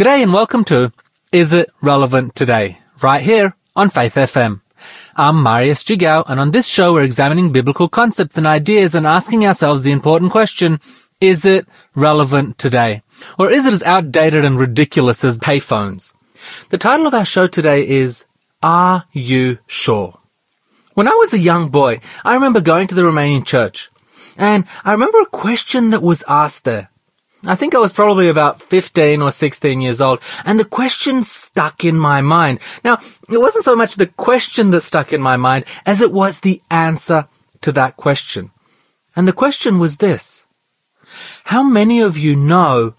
G'day and welcome to Is It Relevant Today? Right here on Faith FM. I'm Marius Jigao and on this show we're examining biblical concepts and ideas and asking ourselves the important question, is it relevant today? Or is it as outdated and ridiculous as payphones? The title of our show today is Are You Sure? When I was a young boy, I remember going to the Romanian church and I remember a question that was asked there. I think I was probably about 15 or 16 years old, and the question stuck in my mind. Now, it wasn't so much the question that stuck in my mind as it was the answer to that question. And the question was this. How many of you know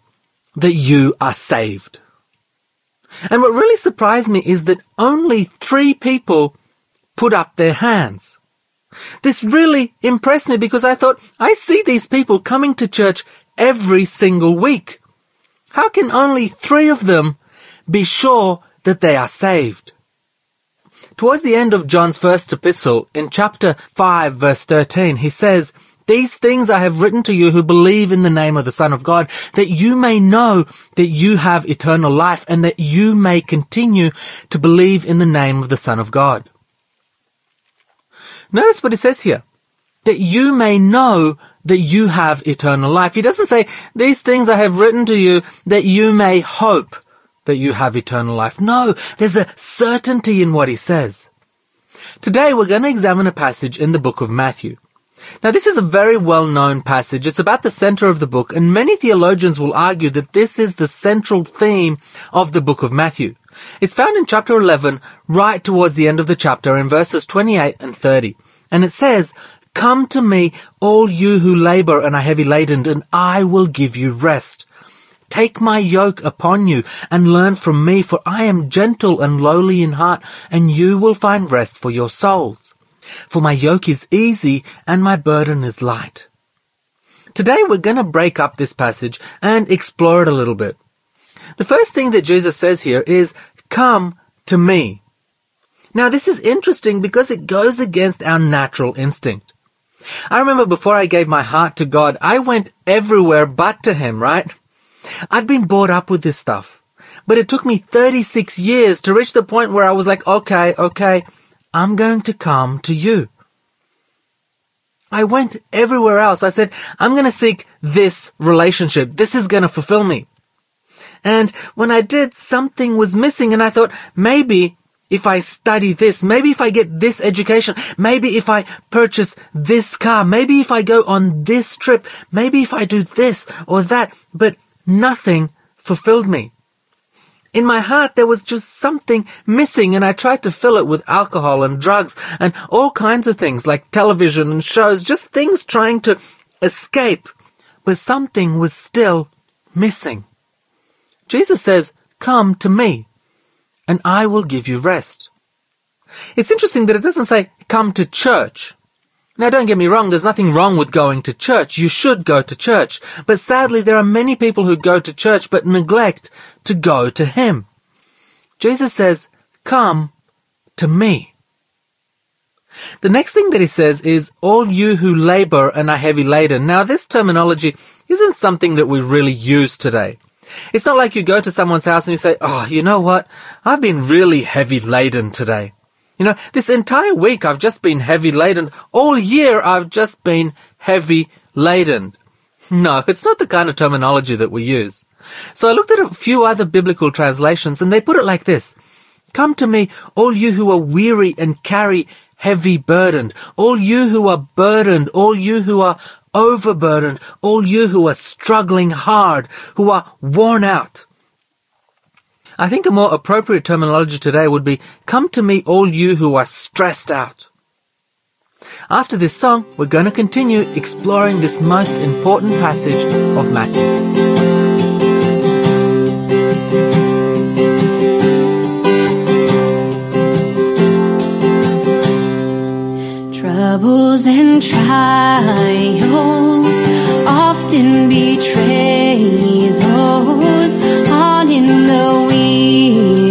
that you are saved? And what really surprised me is that only three people put up their hands. This really impressed me because I thought, I see these people coming to church every single week. How can only three of them be sure that they are saved? Towards the end of John's first epistle, in chapter 5 verse 13, he says, These things I have written to you who believe in the name of the Son of God, that you may know that you have eternal life and that you may continue to believe in the name of the Son of God. Notice what he says here. That you may know that you have eternal life. He doesn't say, these things I have written to you that you may hope that you have eternal life. No, there's a certainty in what he says. Today we're going to examine a passage in the book of Matthew. Now this is a very well known passage. It's about the center of the book and many theologians will argue that this is the central theme of the book of Matthew. It's found in chapter 11 right towards the end of the chapter in verses 28 and 30. And it says, Come to me, all you who labor and are heavy laden, and I will give you rest. Take my yoke upon you and learn from me, for I am gentle and lowly in heart, and you will find rest for your souls. For my yoke is easy and my burden is light. Today we're going to break up this passage and explore it a little bit. The first thing that Jesus says here is, come to me. Now this is interesting because it goes against our natural instinct. I remember before I gave my heart to God, I went everywhere but to Him, right? I'd been brought up with this stuff. But it took me 36 years to reach the point where I was like, okay, okay, I'm going to come to you. I went everywhere else. I said, I'm going to seek this relationship. This is going to fulfill me. And when I did, something was missing and I thought, maybe if I study this, maybe if I get this education, maybe if I purchase this car, maybe if I go on this trip, maybe if I do this or that, but nothing fulfilled me. In my heart, there was just something missing and I tried to fill it with alcohol and drugs and all kinds of things like television and shows, just things trying to escape, but something was still missing. Jesus says, come to me and I will give you rest. It's interesting that it doesn't say, come to church. Now don't get me wrong, there's nothing wrong with going to church. You should go to church. But sadly, there are many people who go to church but neglect to go to Him. Jesus says, come to me. The next thing that he says is, all you who labor and are heavy laden. Now this terminology isn't something that we really use today. It's not like you go to someone's house and you say, oh, you know what? I've been really heavy laden today. You know, this entire week I've just been heavy laden. All year I've just been heavy laden. No, it's not the kind of terminology that we use. So I looked at a few other biblical translations and they put it like this. Come to me, all you who are weary and carry heavy burdened, all you who are burdened, all you who are overburdened, all you who are struggling hard, who are worn out. I think a more appropriate terminology today would be, come to me all you who are stressed out. After this song, we're going to continue exploring this most important passage of Matthew. Troubles and trials often betray those on in the weary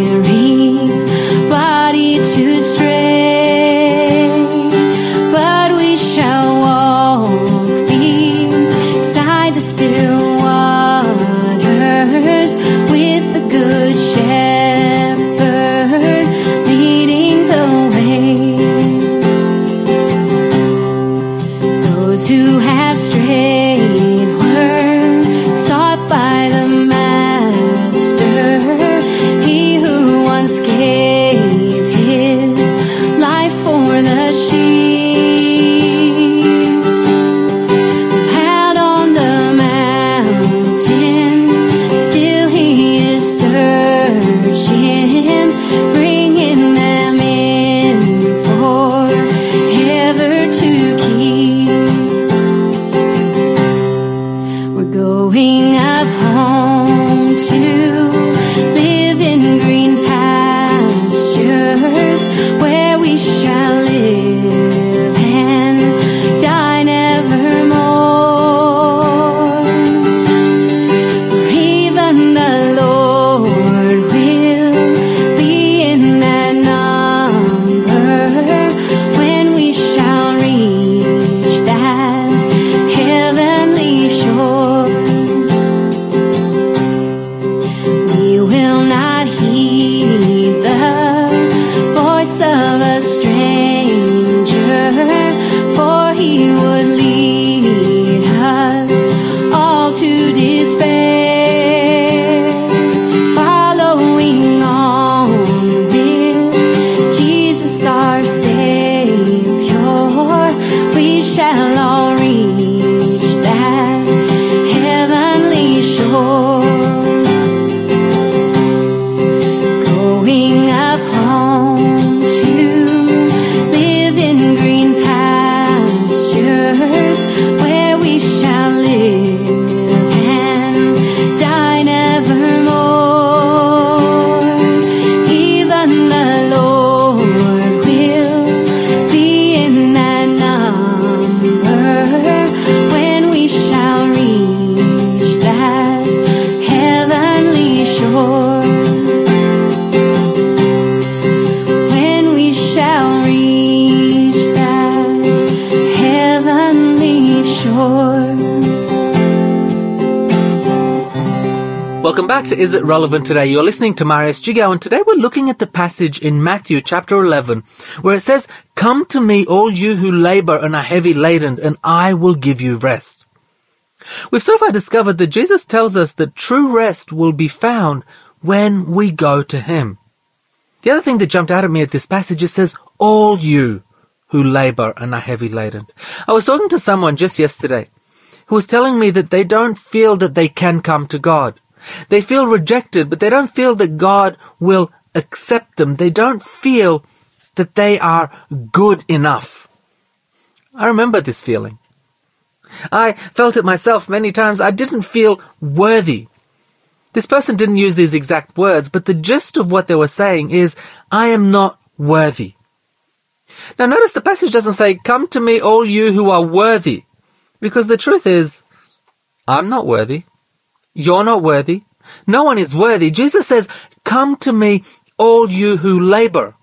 to Is It Relevant Today? You're listening to Marius Jigo and today we're looking at the passage in Matthew chapter 11 where it says, Come to me all you who labor and are heavy laden and I will give you rest. We've so far discovered that Jesus tells us that true rest will be found when we go to Him. The other thing that jumped out at me at this passage, it says, all you who labor and are heavy laden. I was talking to someone just yesterday who was telling me that they don't feel that they can come to God. They feel rejected, but they don't feel that God will accept them. They don't feel that they are good enough. I remember this feeling. I felt it myself many times. I didn't feel worthy. This person didn't use these exact words, but the gist of what they were saying is, I am not worthy. Now notice the passage doesn't say, come to me all you who are worthy, because the truth is, I'm not worthy. You're not worthy. No one is worthy. Jesus says, come to me all you who labor.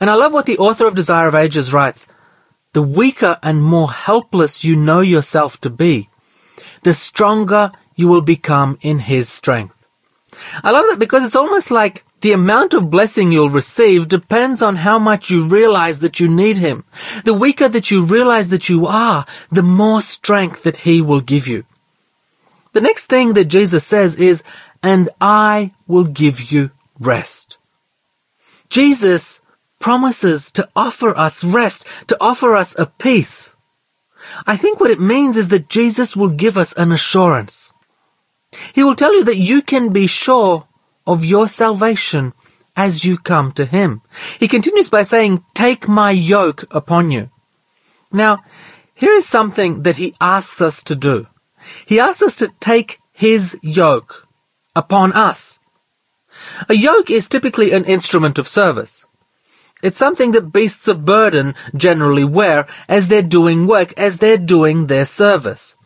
And I love what the author of Desire of Ages writes. The weaker and more helpless you know yourself to be, the stronger you will become in His strength. I love that because it's almost like the amount of blessing you'll receive depends on how much you realize that you need Him. The weaker that you realize that you are, the more strength that He will give you. The next thing that Jesus says is, and I will give you rest. Jesus promises to offer us rest, to offer us a peace. I think what it means is that Jesus will give us an assurance. He will tell you that you can be sure of your salvation as you come to Him. He continues by saying, take my yoke upon you. Now, here is something that He asks us to do. He asks us to take His yoke upon us. A yoke is typically an instrument of service. It's something that beasts of burden generally wear as they're doing work, as they're doing their service.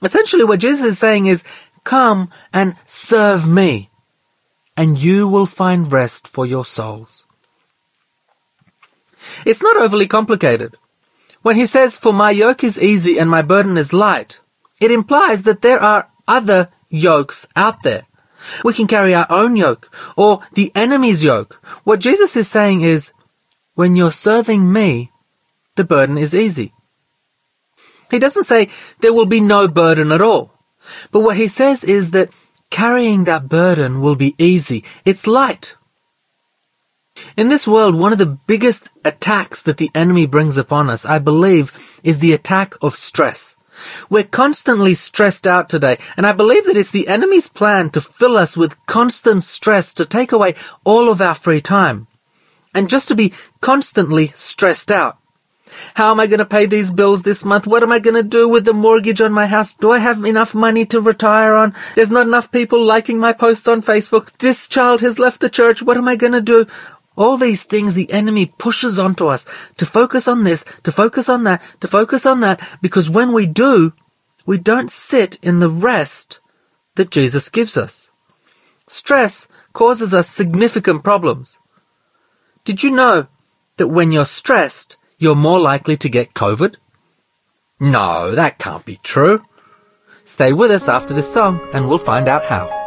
Essentially what Jesus is saying is, come and serve me, and you will find rest for your souls. It's not overly complicated. When he says, for my yoke is easy and my burden is light, it implies that there are other yokes out there. We can carry our own yoke or the enemy's yoke. What Jesus is saying is, when you're serving me, the burden is easy. He doesn't say there will be no burden at all. But what he says is that carrying that burden will be easy. It's light. In this world, one of the biggest attacks that the enemy brings upon us, I believe, is the attack of stress. We're constantly stressed out today, and I believe that it's the enemy's plan to fill us with constant stress to take away all of our free time and just to be constantly stressed out. How am I going to pay these bills this month? What am I going to do with the mortgage on my house? Do I have enough money to retire on? There's not enough people liking my posts on Facebook. This child has left the church. What am I going to do? All these things the enemy pushes onto us to focus on this, to focus on that, to focus on that, because when we do, we don't sit in the rest that Jesus gives us. Stress causes us significant problems. Did you know that when you're stressed, you're more likely to get COVID? No, that can't be true. Stay with us after this song and we'll find out how.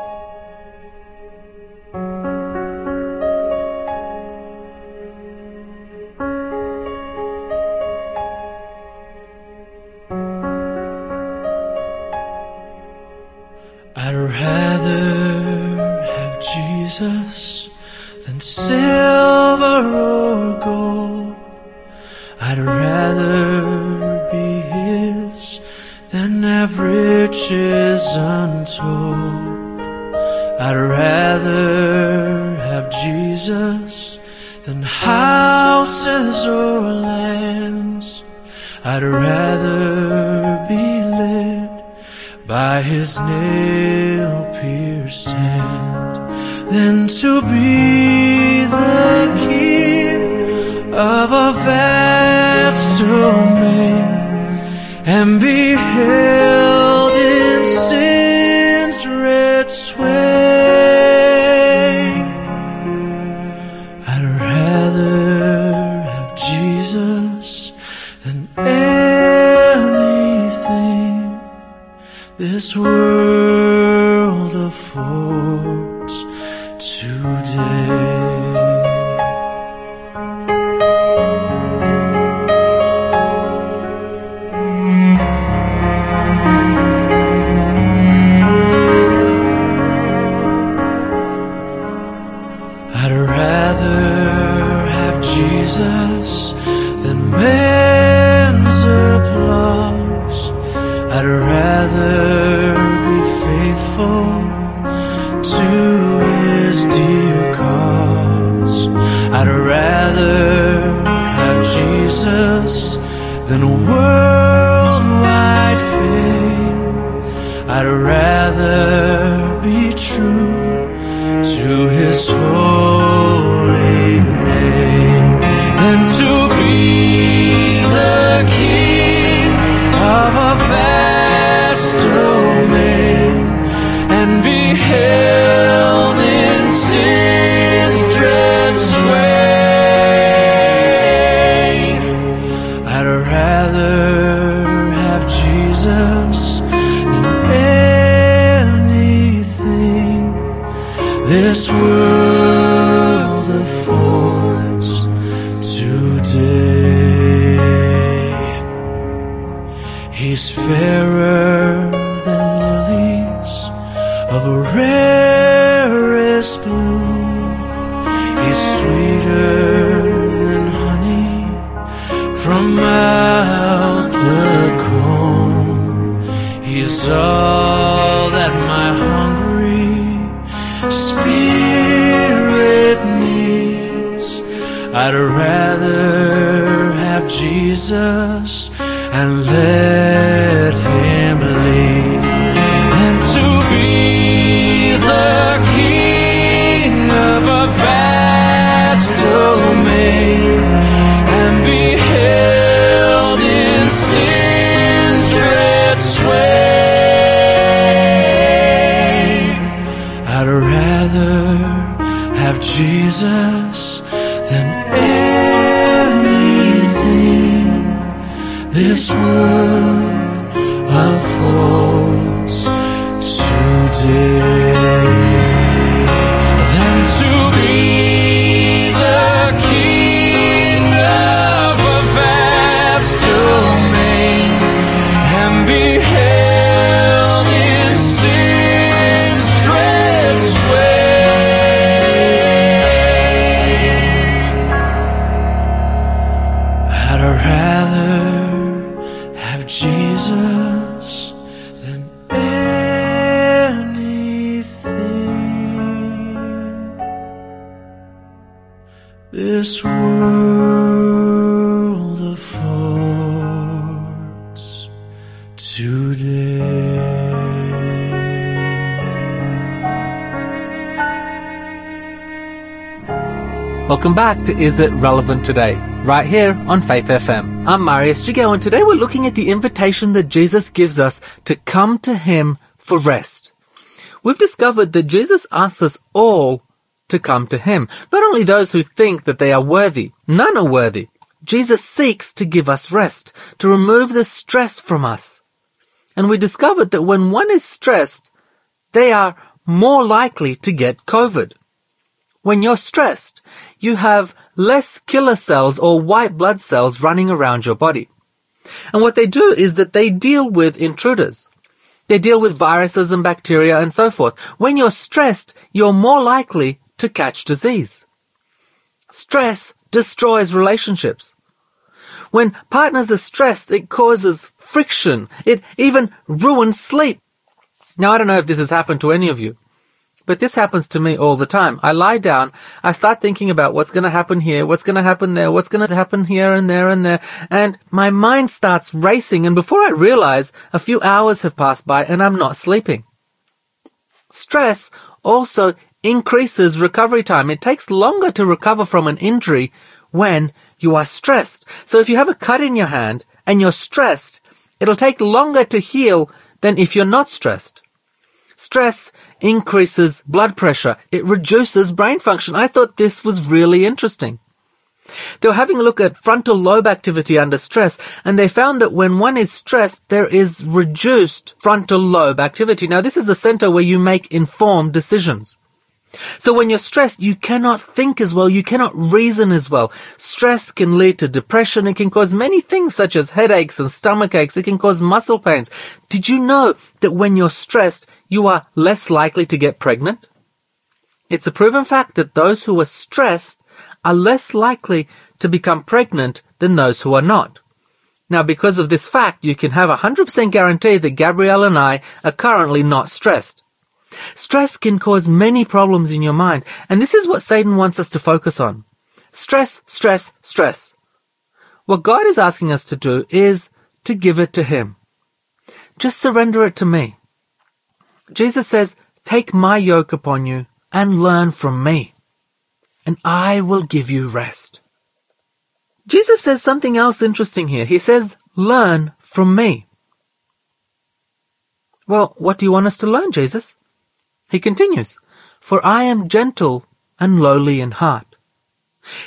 Rather have Jesus and let him lead than to be the king of a vast domain and be held in sin's dread sway. I'd rather have Jesus world affords Is It Relevant Today? Right here on Faith FM. I'm Marius Jigao and today we're looking at the invitation that Jesus gives us to come to Him for rest. We've discovered that Jesus asks us all to come to Him. Not only those who think that they are worthy. None are worthy. Jesus seeks to give us rest, to remove the stress from us. And we discovered that when one is stressed, they are more likely to get COVID. When you're stressed, you have less killer cells or white blood cells running around your body. And what they do is that they deal with intruders. They deal with viruses and bacteria and so forth. When you're stressed, you're more likely to catch disease. Stress destroys relationships. When partners are stressed, it causes friction. It even ruins sleep. Now, I don't know if this has happened to any of you, but this happens to me all the time. I lie down, I start thinking about what's going to happen here, what's going to happen there, what's going to happen here and there and there, and my mind starts racing, and before I realize, a few hours have passed by and I'm not sleeping. Stress also increases recovery time. It takes longer to recover from an injury when you are stressed. So if you have a cut in your hand and you're stressed, it'll take longer to heal than if you're not stressed. Stress increases blood pressure. It reduces brain function. I thought this was really interesting. They were having a look at frontal lobe activity under stress, and they found that when one is stressed, there is reduced frontal lobe activity. Now, this is the center where you make informed decisions. So when you're stressed, you cannot think as well, you cannot reason as well. Stress can lead to depression, it can cause many things such as headaches and stomach aches, it can cause muscle pains. Did you know that when you're stressed, you are less likely to get pregnant? It's a proven fact that those who are stressed are less likely to become pregnant than those who are not. Now, because of this fact, you can have a 100% guarantee that Gabrielle and I are currently not stressed. Stress can cause many problems in your mind, and this is what Satan wants us to focus on. Stress, stress, stress. What God is asking us to do is to give it to Him. Just surrender it to me. Jesus says, Take my yoke upon you and learn from me, and I will give you rest. Jesus says something else interesting here. He says, Learn from me. Well, what do you want us to learn, Jesus? He continues, For I am gentle and lowly in heart.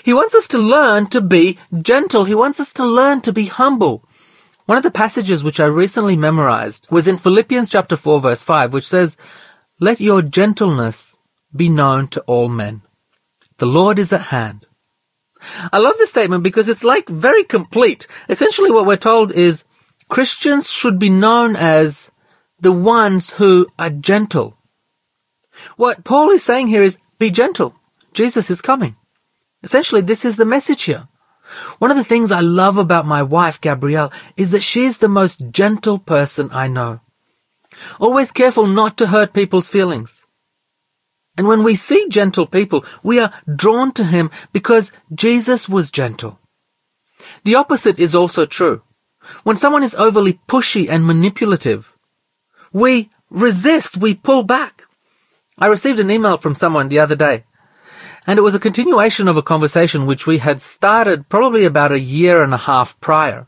He wants us to learn to be gentle. He wants us to learn to be humble. One of the passages which I recently memorized was in Philippians chapter 4 verse 5, which says, Let your gentleness be known to all men. The Lord is at hand. I love this statement because it's like very complete. Essentially what we're told is Christians should be known as the ones who are gentle. What Paul is saying here is be gentle. Jesus is coming. Essentially, this is the message here. One of the things I love about my wife, Gabrielle, is that she's the most gentle person I know. Always careful not to hurt people's feelings. And when we see gentle people, we are drawn to him because Jesus was gentle. The opposite is also true. When someone is overly pushy and manipulative, we resist, we pull back. I received an email from someone the other day, and it was a continuation of a conversation which we had started probably about a year and a half prior.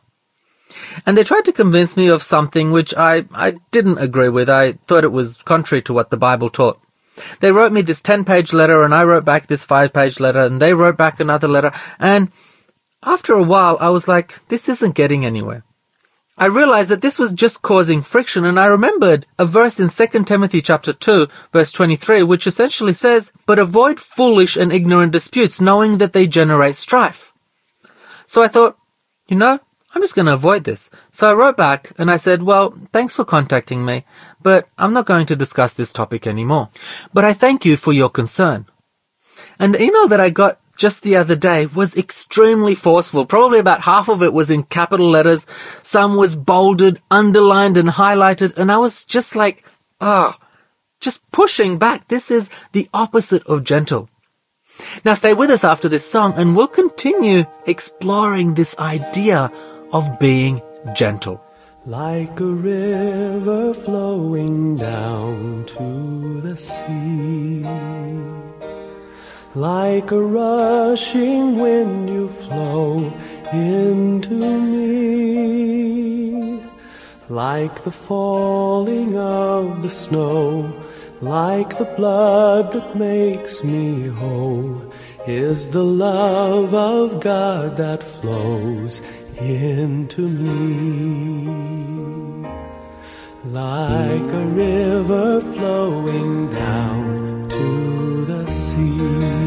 And they tried to convince me of something which I, I didn't agree with. I thought it was contrary to what the Bible taught. They wrote me this 10 page letter and I wrote back this 5 page letter and they wrote back another letter and after a while I was like, this isn't getting anywhere. I realized that this was just causing friction and I remembered a verse in 2 Timothy chapter 2 verse 23 which essentially says, but avoid foolish and ignorant disputes knowing that they generate strife. So I thought, you know, I'm just going to avoid this. So I wrote back and I said, well, thanks for contacting me, but I'm not going to discuss this topic anymore. But I thank you for your concern. And the email that I got just the other day was extremely forceful. Probably about half of it was in capital letters. Some was bolded, underlined and highlighted. And I was just like, ah, oh, just pushing back. This is the opposite of gentle. Now stay with us after this song and we'll continue exploring this idea of being gentle. Like a river flowing down to the sea. Like a rushing wind, you flow into me. Like the falling of the snow, like the blood that makes me whole, is the love of God that flows into me. Like a river flowing down to the sea.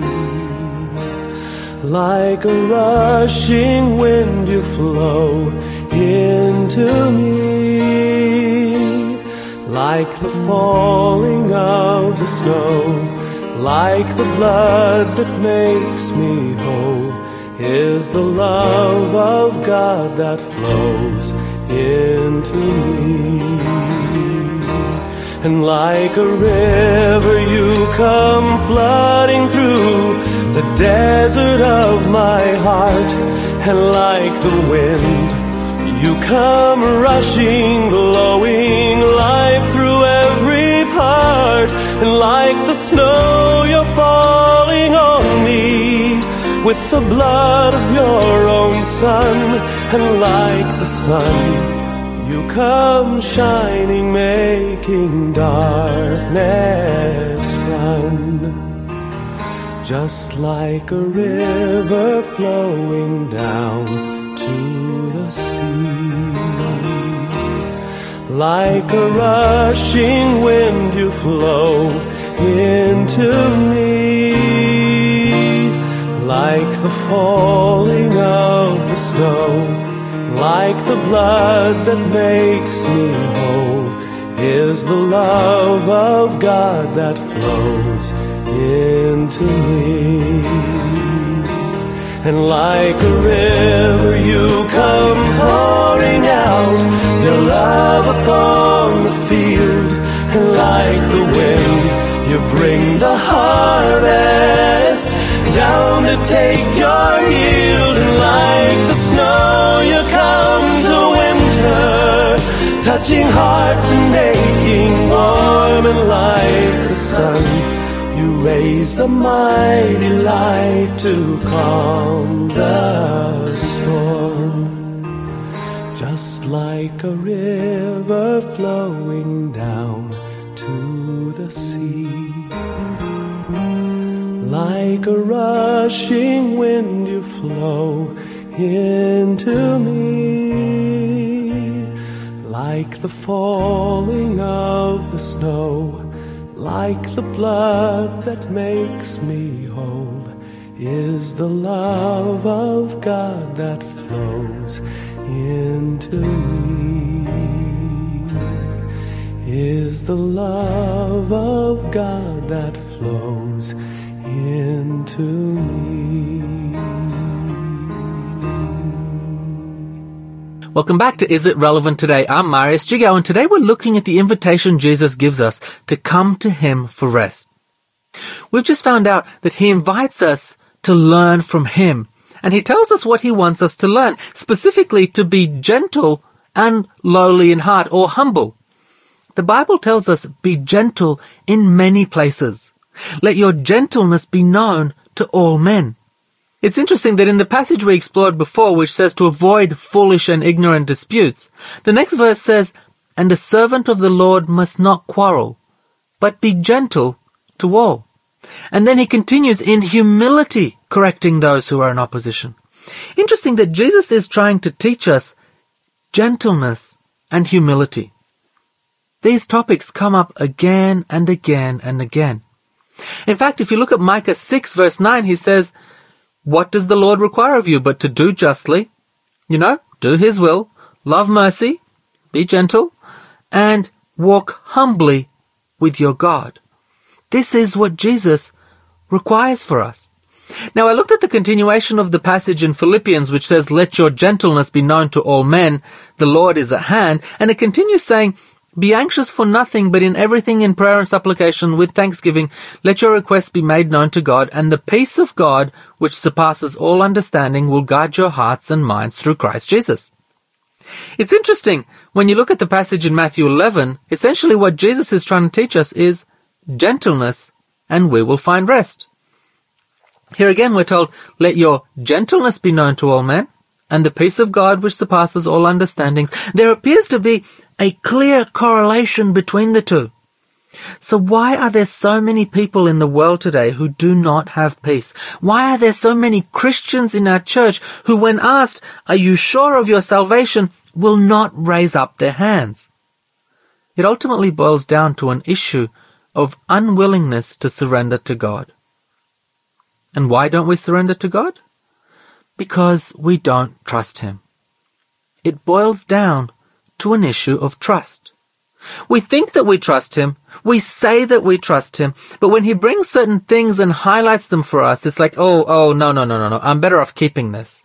Like a rushing wind, you flow into me. Like the falling of the snow, like the blood that makes me whole is the love of God that flows into me. And like a river, you come flooding through the desert of my heart. And like the wind, you come rushing, blowing life through every part. And like the snow, you're falling on me with the blood of your own son, and like the sun, you come shining, making darkness run. Just like a river flowing down to the sea. Like a rushing wind, you flow into me. Like the falling of the snow, like the blood that makes me whole, is the love of God that flows into me. And like a river, you come pouring out your love upon the field. And like the wind, you bring the harvest down to take your yield. And like the snow, you come to winter, touching hearts and making warm. And like the sun, you raise the mighty light to calm the storm. Just like a river flowing down to the sea. Like a rushing wind, you flow into me. Like the falling of the snow like the blood that makes me whole, is the love of God that flows into me. Is the love of God that flows into me. Welcome back to Is It Relevant Today? I'm Marius Jigo and today we're looking at the invitation Jesus gives us to come to Him for rest. We've just found out that He invites us to learn from Him and He tells us what He wants us to learn, specifically to be gentle and lowly in heart or humble. The Bible tells us be gentle in many places. Let your gentleness be known to all men. It's interesting that in the passage we explored before, which says to avoid foolish and ignorant disputes, the next verse says, And a servant of the Lord must not quarrel, but be gentle to all. And then he continues in humility correcting those who are in opposition. Interesting that Jesus is trying to teach us gentleness and humility. These topics come up again and again and again. In fact, if you look at Micah 6 verse 9, he says, what does the Lord require of you but to do justly? You know, do His will, love mercy, be gentle, and walk humbly with your God. This is what Jesus requires for us. Now I looked at the continuation of the passage in Philippians which says, let your gentleness be known to all men, the Lord is at hand, and it continues saying, be anxious for nothing, but in everything in prayer and supplication with thanksgiving, let your requests be made known to God, and the peace of God, which surpasses all understanding, will guide your hearts and minds through Christ Jesus. It's interesting, when you look at the passage in Matthew 11, essentially what Jesus is trying to teach us is gentleness, and we will find rest. Here again we're told, let your gentleness be known to all men, and the peace of God which surpasses all understandings. There appears to be a clear correlation between the two. So why are there so many people in the world today who do not have peace? Why are there so many Christians in our church who when asked, are you sure of your salvation, will not raise up their hands? It ultimately boils down to an issue of unwillingness to surrender to God. And why don't we surrender to God? Because we don't trust Him. It boils down to an issue of trust. We think that we trust him. We say that we trust him. But when he brings certain things and highlights them for us, it's like, oh, oh, no, no, no, no, no. I'm better off keeping this.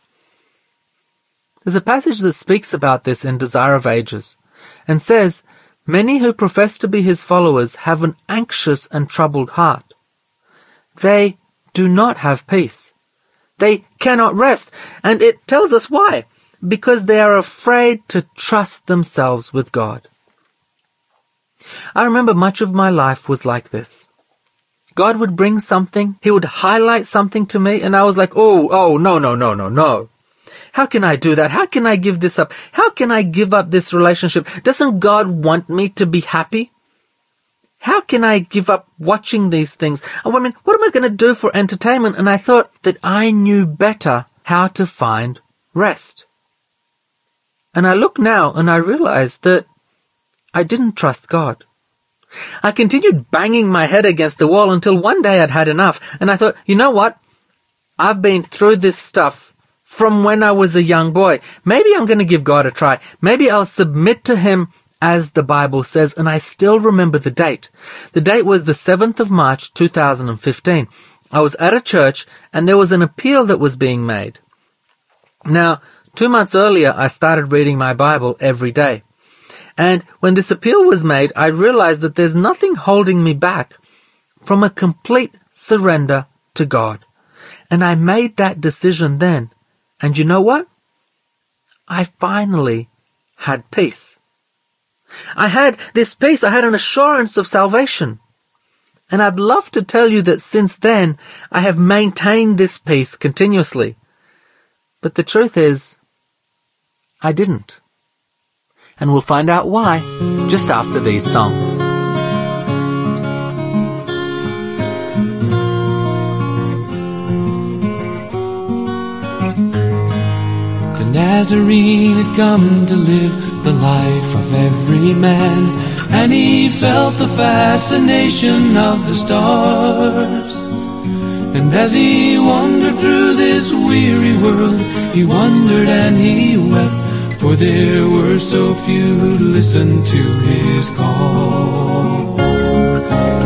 There's a passage that speaks about this in Desire of Ages and says, Many who profess to be his followers have an anxious and troubled heart. They do not have peace. They cannot rest. And it tells us why because they are afraid to trust themselves with God. I remember much of my life was like this. God would bring something, He would highlight something to me, and I was like, oh, oh, no, no, no, no, no. How can I do that? How can I give this up? How can I give up this relationship? Doesn't God want me to be happy? How can I give up watching these things? I mean, what am I going to do for entertainment? And I thought that I knew better how to find rest. And I look now and I realize that I didn't trust God. I continued banging my head against the wall until one day I'd had enough and I thought, you know what? I've been through this stuff from when I was a young boy. Maybe I'm going to give God a try. Maybe I'll submit to Him as the Bible says, and I still remember the date. The date was the 7th of March 2015. I was at a church and there was an appeal that was being made. Now, two months earlier, I started reading my Bible every day. And when this appeal was made, I realized that there's nothing holding me back from a complete surrender to God. And I made that decision then. And you know what? I finally had peace. I had this peace. I had an assurance of salvation. And I'd love to tell you that since then, I have maintained this peace continuously. But the truth is, I didn't and we'll find out why just after these songs. The Nazarene had come to live the life of every man, and he felt the fascination of the stars. And as he wandered through this weary world, he wondered and he wept for there were so few who listened to his call.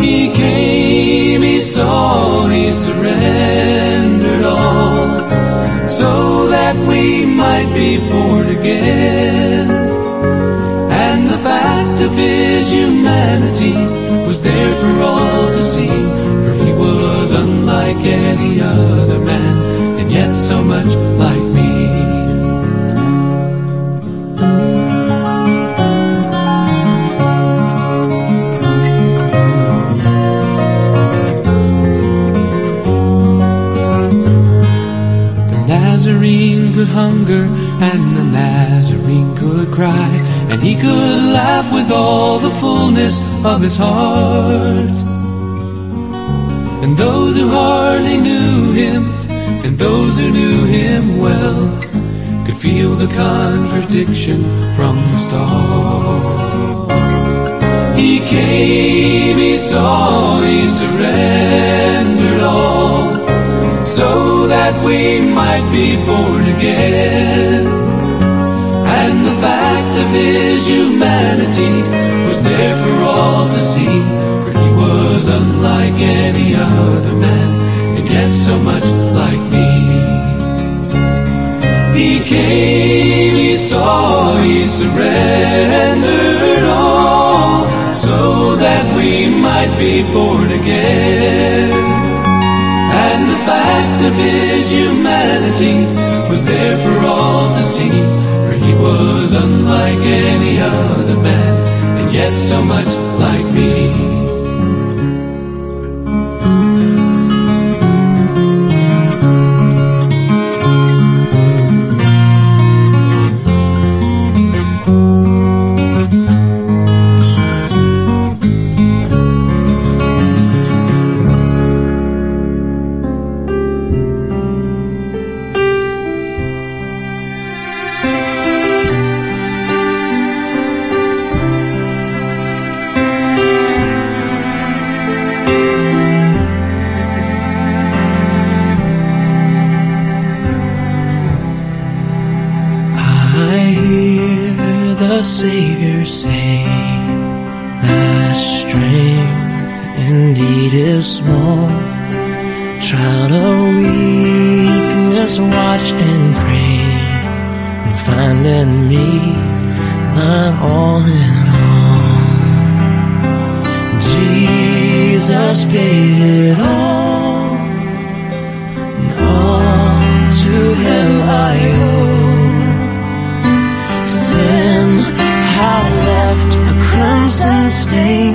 He came, he saw, he surrendered all, so that we might be born again. Of his humanity was there for all to see, for he was unlike any other man, and yet so much like me. The Nazarene could hunger and the Nazarene could cry, and he could laugh with all the fullness of his heart. And those who hardly knew him, and those who knew him well, could feel the contradiction from the start. He came, he saw, he surrendered all so that we might be born again. Of his humanity was there for all to see, for he was unlike any other man, and yet so much like me. He came, he saw, he surrendered all, so that we might be born again And the fact of his humanity yet so much like in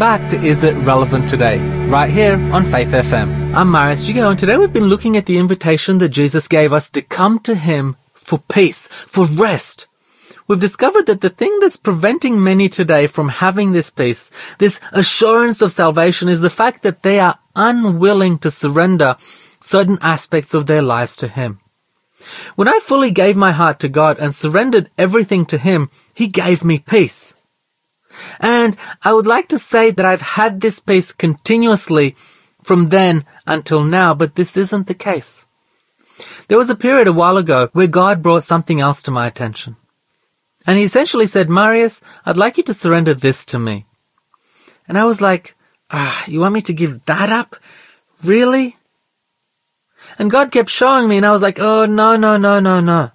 back to Is It Relevant Today? Right here on Faith FM. I'm Marius Gigo and today we've been looking at the invitation that Jesus gave us to come to Him for peace, for rest. We've discovered that the thing that's preventing many today from having this peace, this assurance of salvation is the fact that they are unwilling to surrender certain aspects of their lives to Him. When I fully gave my heart to God and surrendered everything to Him, He gave me peace. And I would like to say that I've had this peace continuously from then until now, but this isn't the case. There was a period a while ago where God brought something else to my attention. And he essentially said, Marius, I'd like you to surrender this to me. And I was like, ah, you want me to give that up? Really? And God kept showing me and I was like, oh, no, no, no, no, no.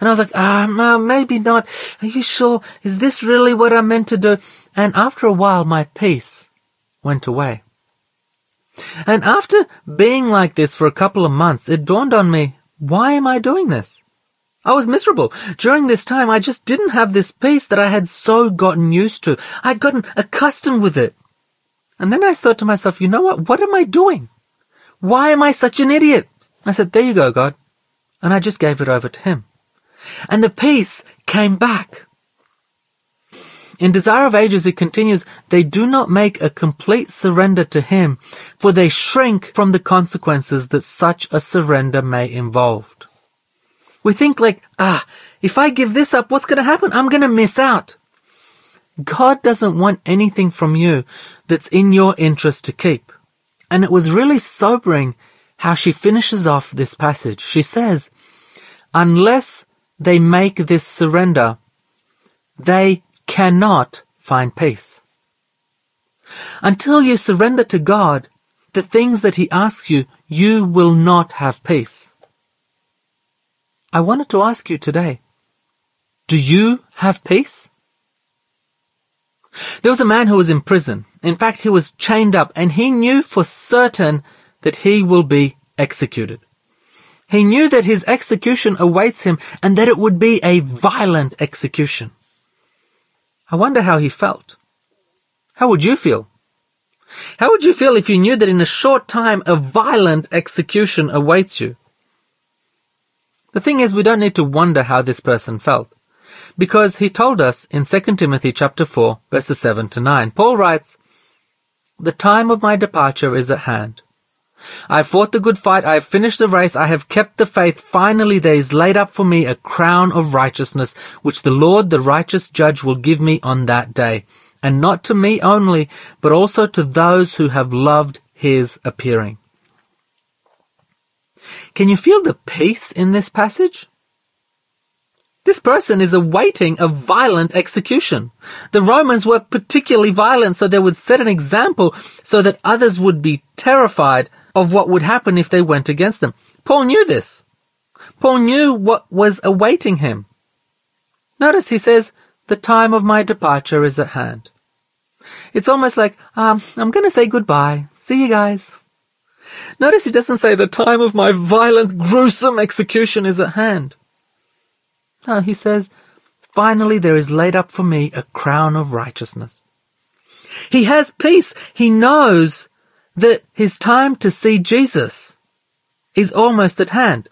And I was like, ah, no, maybe not. Are you sure? Is this really what I'm meant to do? And after a while, my peace went away. And after being like this for a couple of months, it dawned on me, why am I doing this? I was miserable. During this time, I just didn't have this peace that I had so gotten used to. I'd gotten accustomed with it. And then I thought to myself, you know what? What am I doing? Why am I such an idiot? I said, there you go, God. And I just gave it over to Him. And the peace came back. In Desire of Ages, it continues, they do not make a complete surrender to Him, for they shrink from the consequences that such a surrender may involve. We think like, ah, if I give this up, what's going to happen? I'm going to miss out. God doesn't want anything from you that's in your interest to keep. And it was really sobering how she finishes off this passage. She says, unless they make this surrender, they cannot find peace. Until you surrender to God the things that He asks you, you will not have peace. I wanted to ask you today, do you have peace? There was a man who was in prison. In fact, he was chained up and he knew for certain that he will be executed. He knew that his execution awaits him and that it would be a violent execution. I wonder how he felt. How would you feel? How would you feel if you knew that in a short time a violent execution awaits you? The thing is, we don't need to wonder how this person felt. Because he told us in 2 Timothy chapter 4, verses 7 to 9. Paul writes, The time of my departure is at hand. I have fought the good fight, I have finished the race, I have kept the faith. Finally there is laid up for me a crown of righteousness, which the Lord, the righteous judge, will give me on that day. And not to me only, but also to those who have loved his appearing. Can you feel the peace in this passage? This person is awaiting a violent execution. The Romans were particularly violent, so they would set an example so that others would be terrified of what would happen if they went against them. Paul knew this. Paul knew what was awaiting him. Notice he says, the time of my departure is at hand. It's almost like, um, I'm gonna say goodbye. See you guys. Notice he doesn't say the time of my violent, gruesome execution is at hand. No, he says, finally there is laid up for me a crown of righteousness. He has peace. He knows that his time to see Jesus is almost at hand.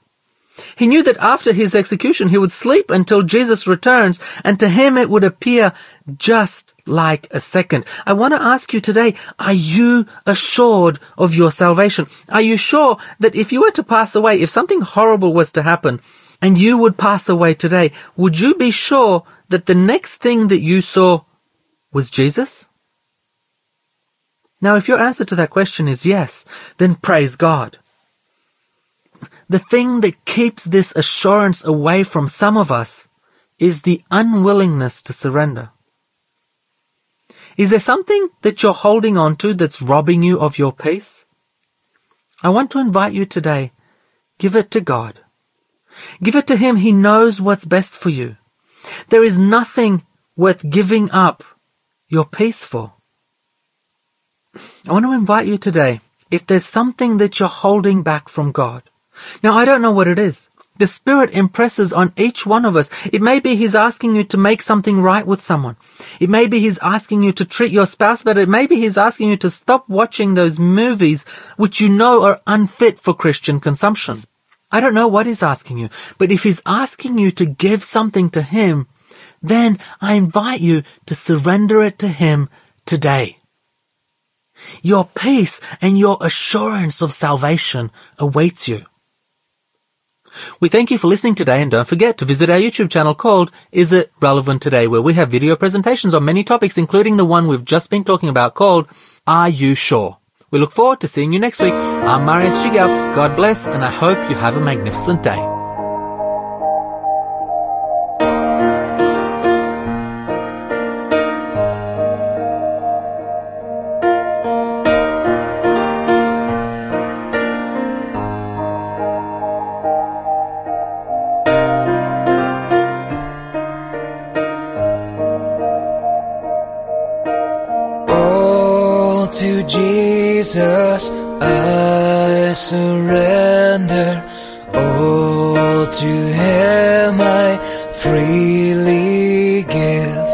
He knew that after his execution he would sleep until Jesus returns, and to him it would appear just like a second. I want to ask you today, are you assured of your salvation? Are you sure that if you were to pass away, if something horrible was to happen, and you would pass away today, would you be sure that the next thing that you saw was Jesus? Now, if your answer to that question is yes, then praise God. The thing that keeps this assurance away from some of us is the unwillingness to surrender. Is there something that you're holding on to that's robbing you of your peace? I want to invite you today. Give it to God. Give it to Him. He knows what's best for you. There is nothing worth giving up your peace for. I want to invite you today. If there's something that you're holding back from God, now, I don't know what it is. The Spirit impresses on each one of us. It may be He's asking you to make something right with someone. It may be He's asking you to treat your spouse better. It may be He's asking you to stop watching those movies which you know are unfit for Christian consumption. I don't know what He's asking you, but if He's asking you to give something to Him, then I invite you to surrender it to Him today. Your peace and your assurance of salvation awaits you. We thank you for listening today and don't forget to visit our YouTube channel called Is It Relevant Today where we have video presentations on many topics including the one we've just been talking about called Are You Sure? We look forward to seeing you next week. I'm Marius Chigao. God bless and I hope you have a magnificent day. Jesus I surrender. All to Him I freely give.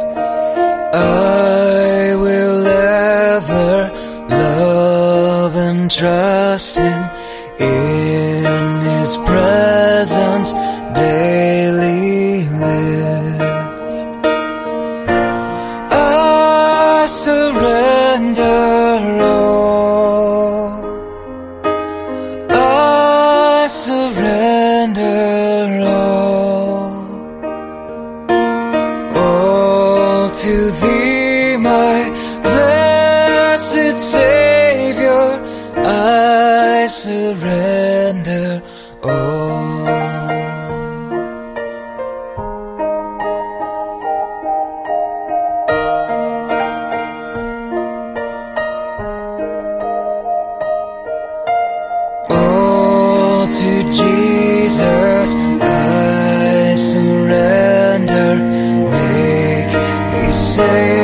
I will ever love and trust Him me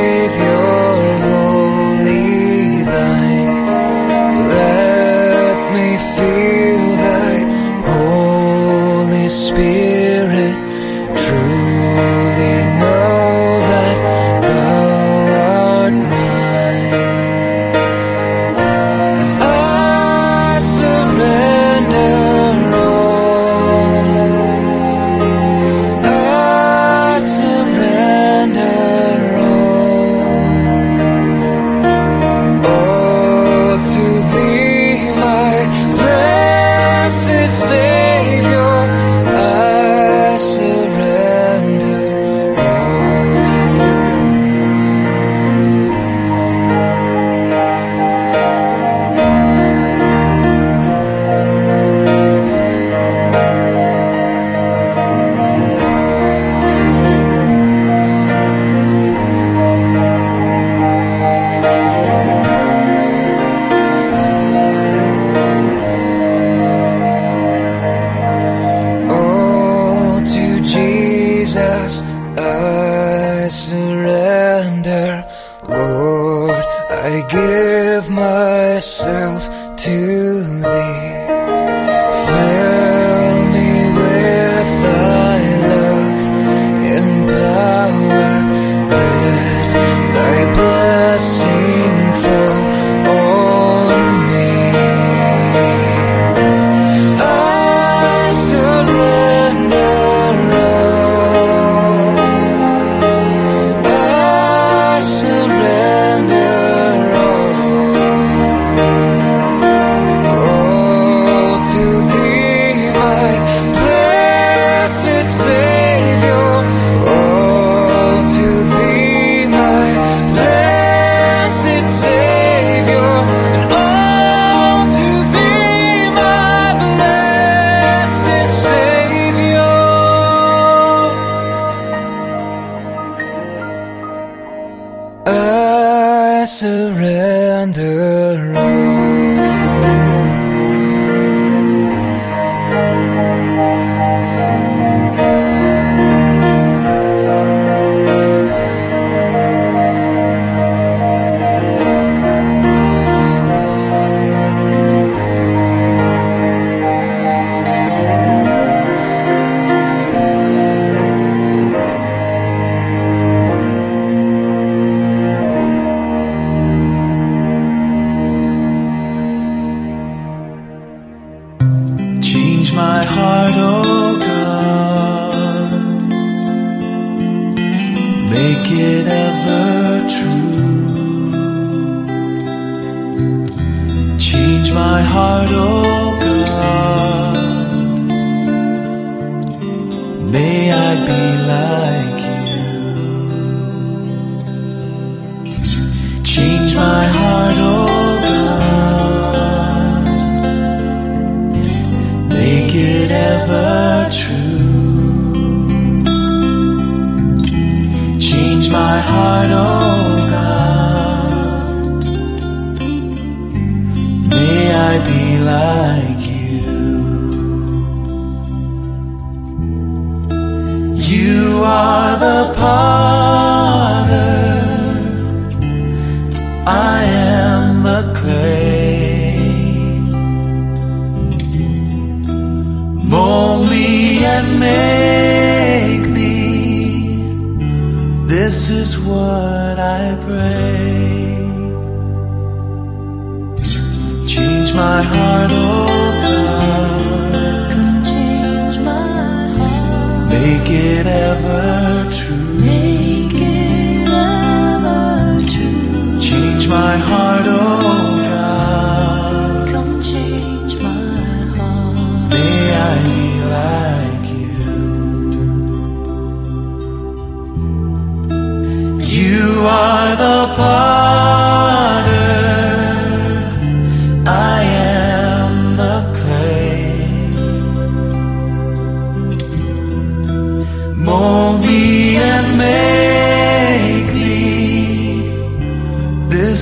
May I be like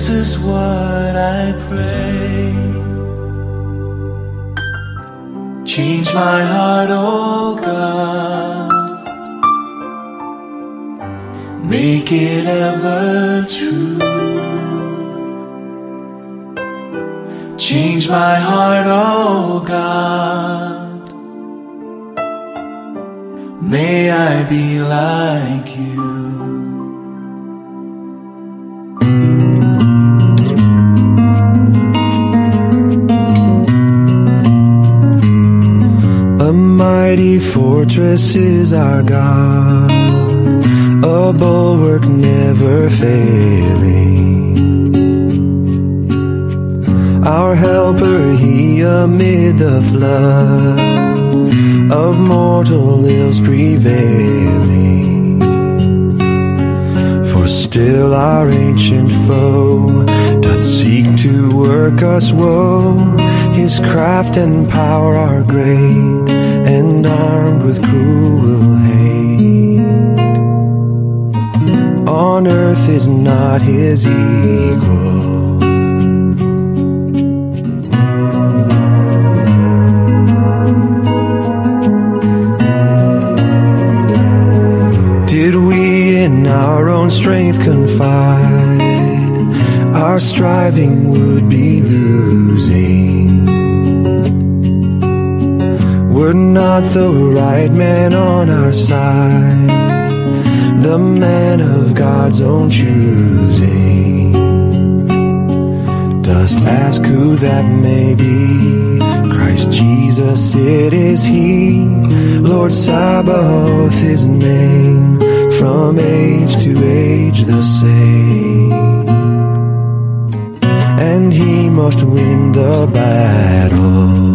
This is what I pray. Change my heart, oh God. Make it ever true. Change my heart, oh God. May I be like you. Fortress is our God, a bulwark never failing. Our helper, he amid the flood of mortal ills prevailing. For still our ancient foe doth seek to work us woe. His craft and power are great, and armed with cruel hate. On earth is not his equal. Did we in our own strength confide, our striving would be lose. Not the right man on our side, the man of God's own choosing. Just ask who that may be. Christ Jesus, it is He. Lord Sabaoth, His name. From age to age the same. And He must win the battle.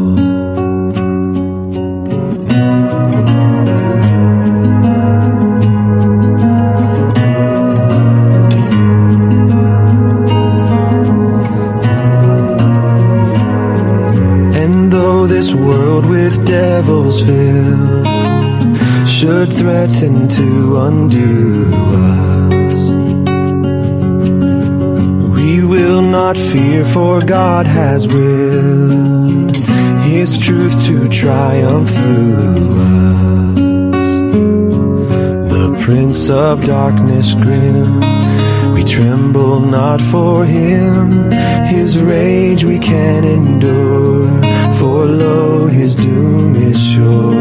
World with devils filled should threaten to undo us, we will not fear, for God has willed His truth to triumph through us. The Prince of Darkness grim, we tremble not for him. His rage we can endure, for lo, his doom is sure.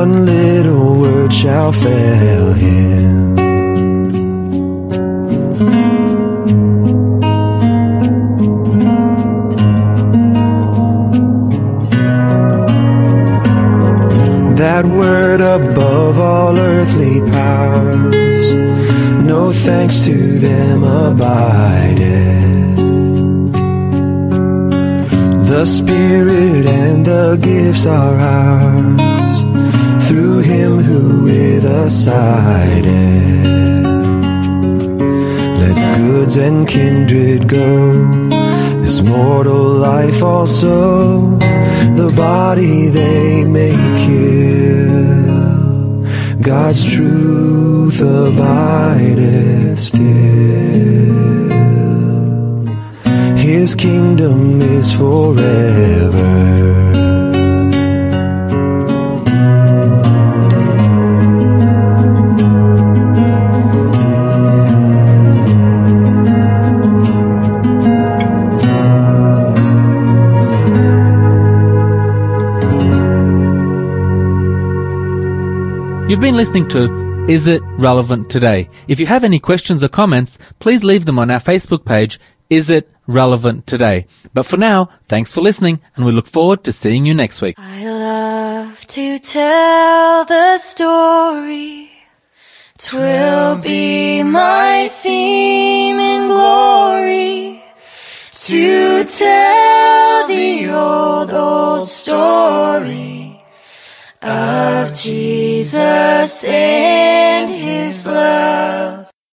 One little word shall fail him. That word above all earthly powers, no thanks to them abideth. The Spirit and the gifts are ours through Him who with us sided. Let goods and kindred go, this mortal life also, the body they may kill. God's truth abideth still. His kingdom is forever. You've been listening to Is It Relevant Today? If you have any questions or comments, please leave them on our Facebook page, Is It Relevant Today? But for now, thanks for listening and we look forward to seeing you next week. I love to tell the story. Twill be my theme in glory to tell the old, old story of Jesus and his love.